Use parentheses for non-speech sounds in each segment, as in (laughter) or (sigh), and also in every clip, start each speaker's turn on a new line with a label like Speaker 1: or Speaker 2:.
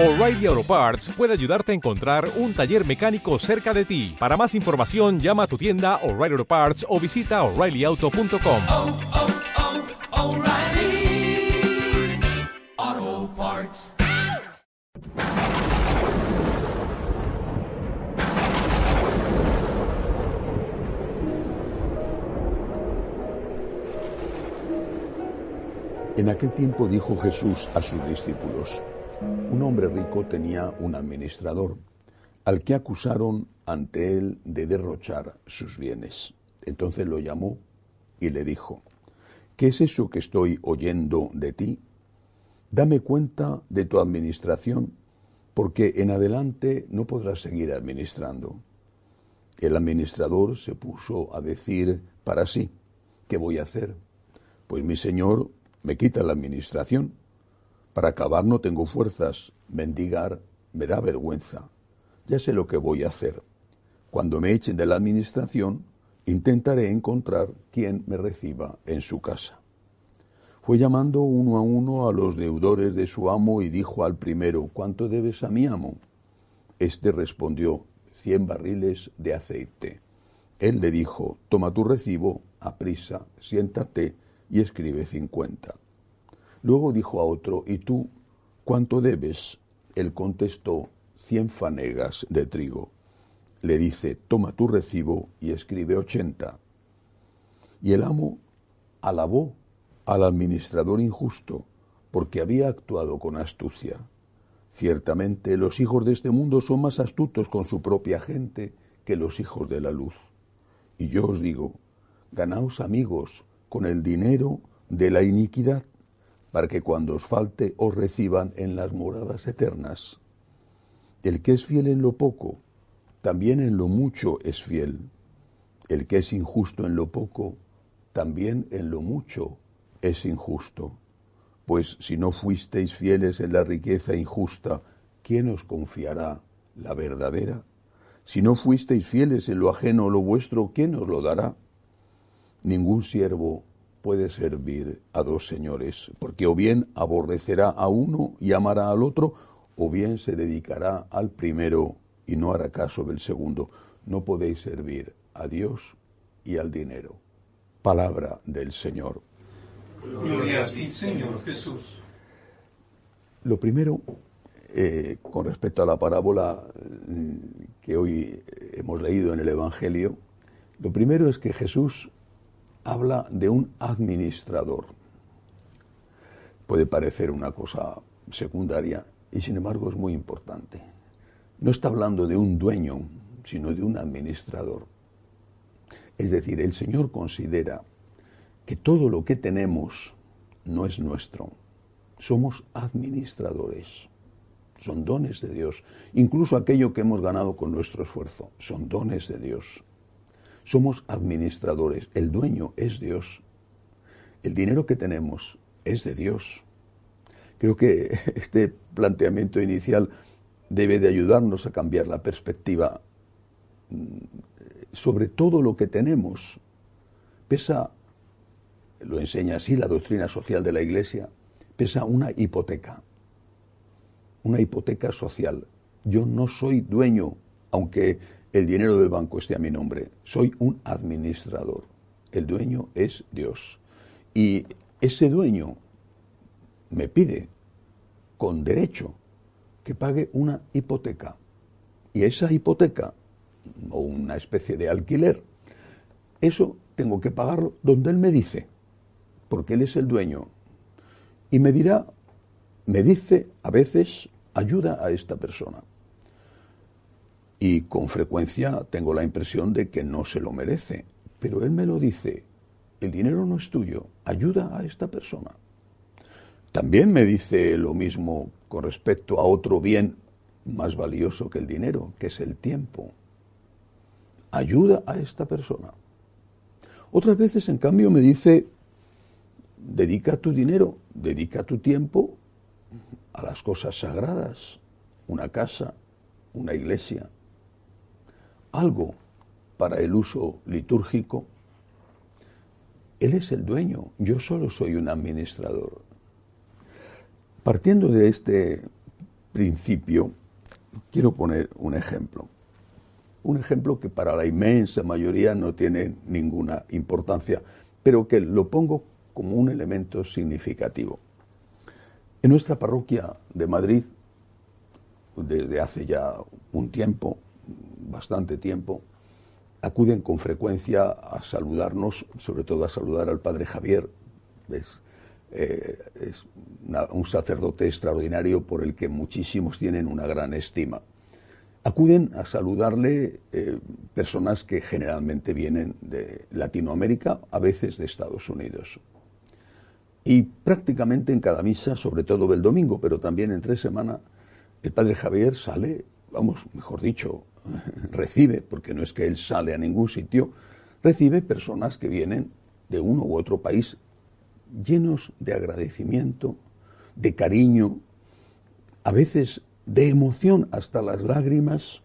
Speaker 1: O'Reilly Auto Parts puede ayudarte a encontrar un taller mecánico cerca de ti. Para más información, llama a tu tienda O'Reilly Auto Parts o visita oreillyauto.com.
Speaker 2: oh, oh, Parts.
Speaker 3: En aquel tiempo dijo Jesús a sus discípulos, un hombre rico tenía un administrador, al que acusaron ante él de derrochar sus bienes. Entonces lo llamó y le dijo, ¿qué es eso que estoy oyendo de ti? Dame cuenta de tu administración, porque en adelante no podrás seguir administrando. El administrador se puso a decir para sí, ¿qué voy a hacer? Pues mi señor me quita la administración. Para acabar no tengo fuerzas, mendigar me da vergüenza. Ya sé lo que voy a hacer. Cuando me echen de la administración, intentaré encontrar quien me reciba en su casa. Fue llamando uno a uno a los deudores de su amo y dijo al primero, ¿cuánto debes a mi amo? Este respondió, cien barriles de aceite. Él le dijo, toma tu recibo, aprisa, siéntate y escribe cincuenta. Luego dijo a otro, ¿y tú cuánto debes? Él contestó, cien fanegas de trigo. Le dice, toma tu recibo y escribe ochenta. Y el amo alabó al administrador injusto porque había actuado con astucia. Ciertamente los hijos de este mundo son más astutos con su propia gente que los hijos de la luz. Y yo os digo, ganaos amigos con el dinero de la iniquidad, para que cuando os falte os reciban en las moradas eternas. El que es fiel en lo poco, también en lo mucho es fiel. El que es injusto en lo poco, también en lo mucho es injusto. Pues si no fuisteis fieles en la riqueza injusta, ¿quién os confiará la verdadera? Si no fuisteis fieles en lo ajeno o lo vuestro, ¿quién os lo dará? Ningún siervo puede servir a dos señores, porque o bien aborrecerá a uno y amará al otro, o bien se dedicará al primero y no hará caso del segundo. No podéis servir a Dios y al dinero. Palabra del Señor.
Speaker 4: Gloria a ti, Señor Jesús.
Speaker 3: Lo primero, eh, con respecto a la parábola mm, que hoy hemos leído en el Evangelio, lo primero es que Jesús habla de un administrador. Puede parecer una cosa secundaria y sin embargo es muy importante. No está hablando de un dueño, sino de un administrador. Es decir, el Señor considera que todo lo que tenemos no es nuestro. Somos administradores. Son dones de Dios. Incluso aquello que hemos ganado con nuestro esfuerzo. Son dones de Dios. Somos administradores. El dueño es Dios. El dinero que tenemos es de Dios. Creo que (laughs) este planteamiento inicial debe de ayudarnos a cambiar la perspectiva sobre todo lo que tenemos. Pesa, lo enseña así la doctrina social de la Iglesia, pesa una hipoteca, una hipoteca social. Yo no soy dueño, aunque el dinero del banco esté a mi nombre, soy un administrador. El dueño es Dios. Y ese dueño me pide, con derecho, que pague una hipoteca. Y esa hipoteca, o una especie de alquiler, eso tengo que pagarlo donde él me dice, porque él es el dueño. Y me dirá, me dice a veces, ayuda a esta persona. Y con frecuencia tengo la impresión de que no se lo merece, pero él me lo dice, el dinero no es tuyo, ayuda a esta persona. También me dice lo mismo con respecto a otro bien más valioso que el dinero, que es el tiempo. Ayuda a esta persona. Otras veces, en cambio, me dice, dedica tu dinero, dedica tu tiempo a las cosas sagradas, una casa, una iglesia, algo para el uso litúrgico. Él es el dueño, yo solo soy un administrador. Partiendo de este principio, quiero poner un ejemplo. Un ejemplo que para la inmensa mayoría no tiene ninguna importancia, pero que lo pongo como un elemento significativo. En nuestra parroquia de Madrid, desde hace ya un tiempo, bastante tiempo, acuden con frecuencia a saludarnos, sobre todo a saludar al padre Javier. Es, eh, un sacerdote extraordinario por el que muchísimos tienen una gran estima. Acuden a saludarle eh, personas que generalmente vienen de Latinoamérica, a veces de Estados Unidos. Y prácticamente en cada misa, sobre todo el domingo, pero también en tres semanas, el padre Javier sale, vamos, mejor dicho, (laughs) recibe, porque no es que él sale a ningún sitio, recibe personas que vienen de uno u otro país llenos de agradecimiento, de cariño, a veces de emoción hasta las lágrimas,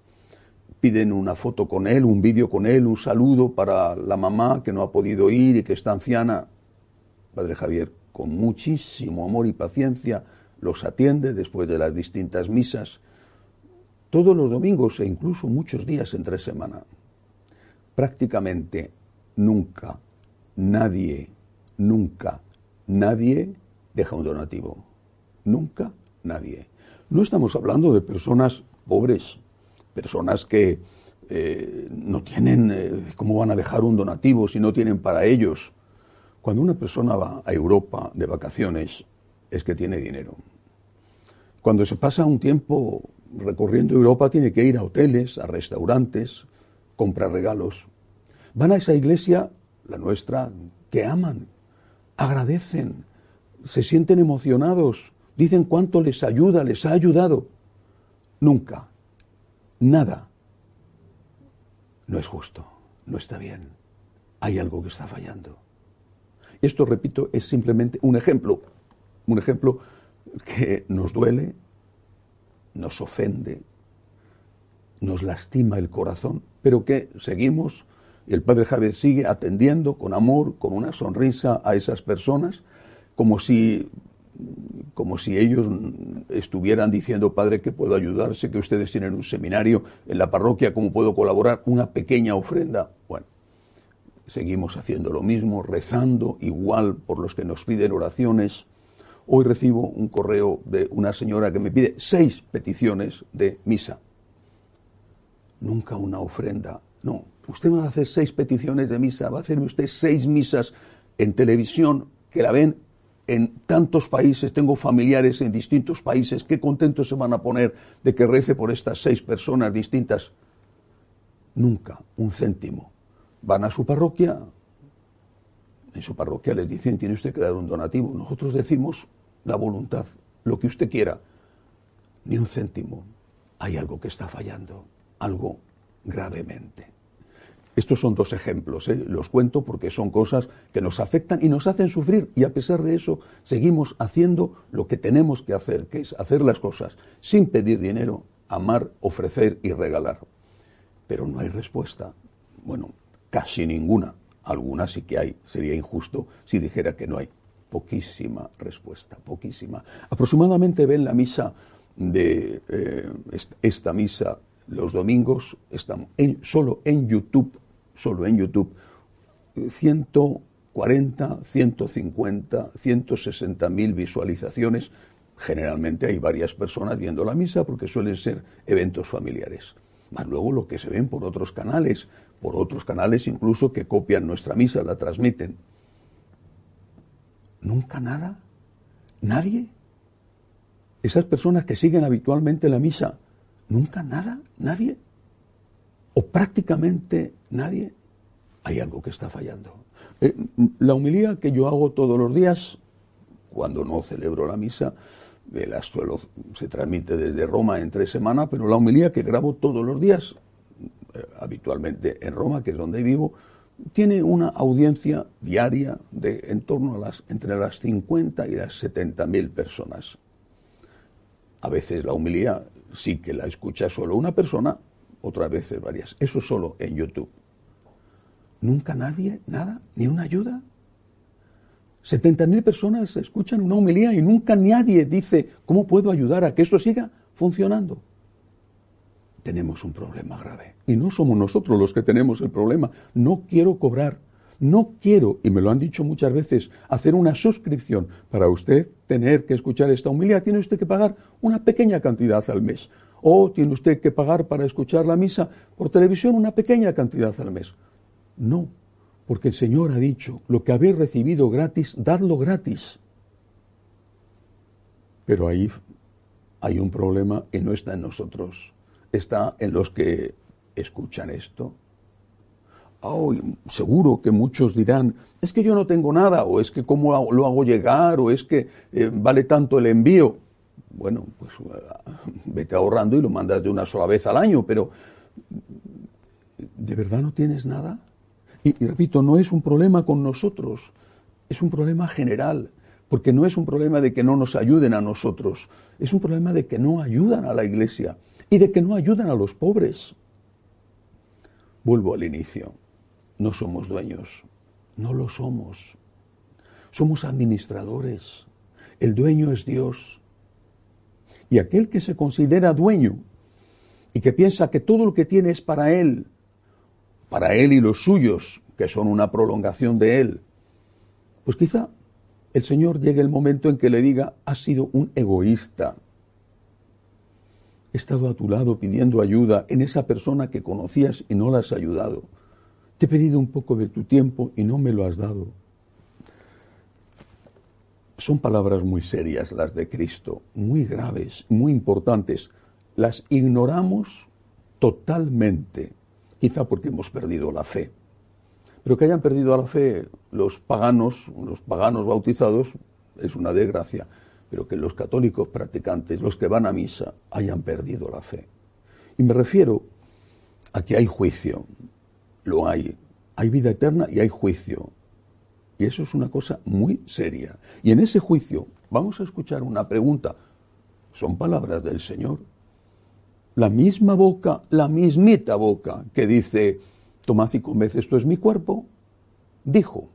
Speaker 3: piden una foto con él, un vídeo con él, un saludo para la mamá que no ha podido ir y que está anciana. Padre Javier, con muchísimo amor y paciencia, los atiende después de las distintas misas todos los domingos e incluso muchos días entre semana. Prácticamente nunca, nadie, nunca, nadie deja un donativo. Nunca, nadie. No estamos hablando de personas pobres, personas que eh, no tienen, eh, ¿cómo van a dejar un donativo si no tienen para ellos? Cuando una persona va a Europa de vacaciones es que tiene dinero. Cuando se pasa un tiempo recorriendo Europa tiene que ir a hoteles, a restaurantes, comprar regalos. Van a esa iglesia, la nuestra, que aman, agradecen, se sienten emocionados, dicen cuánto les ayuda, les ha ayudado. Nunca, nada. No es justo, no está bien. Hay algo que está fallando. Esto, repito, es simplemente un ejemplo, un ejemplo que nos duele, nos ofende, nos lastima el corazón, pero que seguimos y el Padre Javier sigue atendiendo con amor, con una sonrisa a esas personas, como si, como si ellos estuvieran diciendo, Padre, que puedo ayudarse, que ustedes tienen un seminario en la parroquia, cómo puedo colaborar, una pequeña ofrenda. Bueno, seguimos haciendo lo mismo, rezando igual por los que nos piden oraciones, Hoy recibo un correo de una señora que me pide seis peticiones de misa. Nunca una ofrenda. No, usted va a hacer seis peticiones de misa, va a hacer usted seis misas en televisión que la ven en tantos países, tengo familiares en distintos países, qué contentos se van a poner de que rece por estas seis personas distintas. Nunca un céntimo. Van a su parroquia, en su parroquia les dicen, tiene usted que dar un donativo. Nosotros decimos la voluntad, lo que usted quiera, ni un céntimo. Hay algo que está fallando, algo gravemente. Estos son dos ejemplos, ¿eh? los cuento porque son cosas que nos afectan y nos hacen sufrir y a pesar de eso seguimos haciendo lo que tenemos que hacer, que es hacer las cosas sin pedir dinero, amar, ofrecer y regalar. Pero no hay respuesta. Bueno, casi ninguna. Algunas sí que hay. Sería injusto si dijera que no hay. Poquísima respuesta, poquísima. Aproximadamente ven la misa de eh, esta misa los domingos, estamos en, solo en YouTube, solo en YouTube, 140, 150, 160 mil visualizaciones. Generalmente hay varias personas viendo la misa porque suelen ser eventos familiares. Más luego lo que se ven por otros canales, por otros canales incluso que copian nuestra misa, la transmiten. Nunca nada. Nadie. Esas personas que siguen habitualmente la misa, nunca nada, nadie. O prácticamente nadie. Hay algo que está fallando. Eh, la humilía que yo hago todos los días, cuando no celebro la misa, de la suelo, se transmite desde Roma en tres semanas, pero la humilía que grabo todos los días, eh, habitualmente en Roma, que es donde vivo, tiene una audiencia diaria de en torno a las entre las 50 y las 70 mil personas. A veces la humilía sí que la escucha solo una persona, otras veces varias. Eso solo en YouTube. Nunca nadie, nada, ni una ayuda. 70.000 personas escuchan una humilía y nunca nadie dice, ¿cómo puedo ayudar a que esto siga funcionando. Tenemos un problema grave. Y no somos nosotros los que tenemos el problema. No quiero cobrar. No quiero, y me lo han dicho muchas veces, hacer una suscripción. Para usted tener que escuchar esta humildad, tiene usted que pagar una pequeña cantidad al mes. O tiene usted que pagar para escuchar la misa por televisión una pequeña cantidad al mes. No, porque el Señor ha dicho, lo que habéis recibido gratis, dadlo gratis. Pero ahí hay un problema y no está en nosotros, está en los que escuchan esto. seguro que muchos dirán, es que yo no tengo nada, o es que cómo lo hago llegar, o es que eh, vale tanto el envío. Bueno, pues (laughs) vete ahorrando y lo mandas de una sola vez al año, pero ¿de verdad no tienes nada? Y, repito, no es un problema con nosotros, es un problema general, porque no es un problema de que no nos ayuden a nosotros, es un problema de que no ayudan a la iglesia y de que no ayudan a los pobres. Vuelvo al inicio, no somos dueños, no lo somos, somos administradores, el dueño es Dios. Y aquel que se considera dueño y que piensa que todo lo que tiene es para él para él y los suyos, que son una prolongación de él, pues quizá el Señor llegue el momento en que le diga, has sido un egoísta. He estado a tu lado pidiendo ayuda en esa persona que conocías y no la has ayudado. Te he pedido un poco de tu tiempo y no me lo has dado. Son palabras muy serias las de Cristo, muy graves, muy importantes. Las ignoramos totalmente quizá porque hemos perdido la fe. Pero que hayan perdido la fe los paganos, los paganos bautizados, es una desgracia. Pero que los católicos practicantes, los que van a misa, hayan perdido la fe. Y me refiero a que hay juicio. Lo hay. Hay vida eterna y hay juicio. Y eso es una cosa muy seria. Y en ese juicio vamos a escuchar una pregunta. Son palabras del Señor la misma boca, la mismita boca que dice, tomad y comed, esto es mi cuerpo, dijo,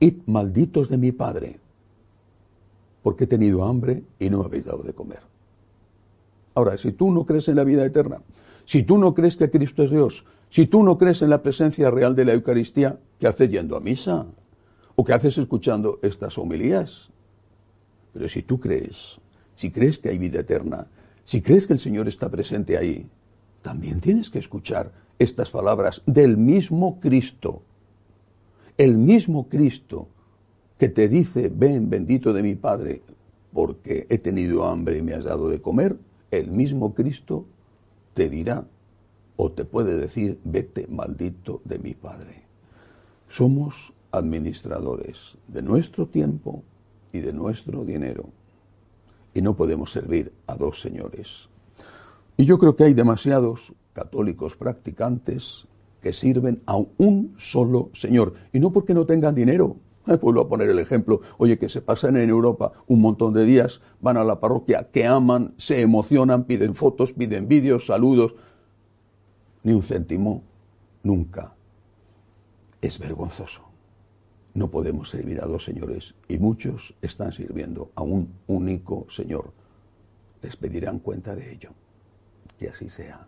Speaker 3: id malditos de mi Padre, porque he tenido hambre y no me habéis dado de comer. Ahora, si tú no crees en la vida eterna, si tú no crees que Cristo es Dios, si tú no crees en la presencia real de la Eucaristía, ¿qué haces yendo a misa? ¿O qué haces escuchando estas homilías? Pero si tú crees, si crees que hay vida eterna, si crees que el Señor está presente ahí, también tienes que escuchar estas palabras del mismo Cristo. El mismo Cristo que te dice, ven bendito de mi Padre, porque he tenido hambre y me has dado de comer, el mismo Cristo te dirá o te puede decir, vete maldito de mi Padre. Somos administradores de nuestro tiempo y de nuestro dinero y no podemos servir a dos señores. Y yo creo que hay demasiados católicos practicantes que sirven a un solo Señor. Y no porque no tengan dinero. Vuelvo a poner el ejemplo. Oye, que se pasan en Europa un montón de días, van a la parroquia, que aman, se emocionan, piden fotos, piden vídeos, saludos. Ni un céntimo, nunca. Es vergonzoso. No podemos servir a dos señores y muchos están sirviendo a un único Señor. Les pedirán cuenta de ello. Que así sea.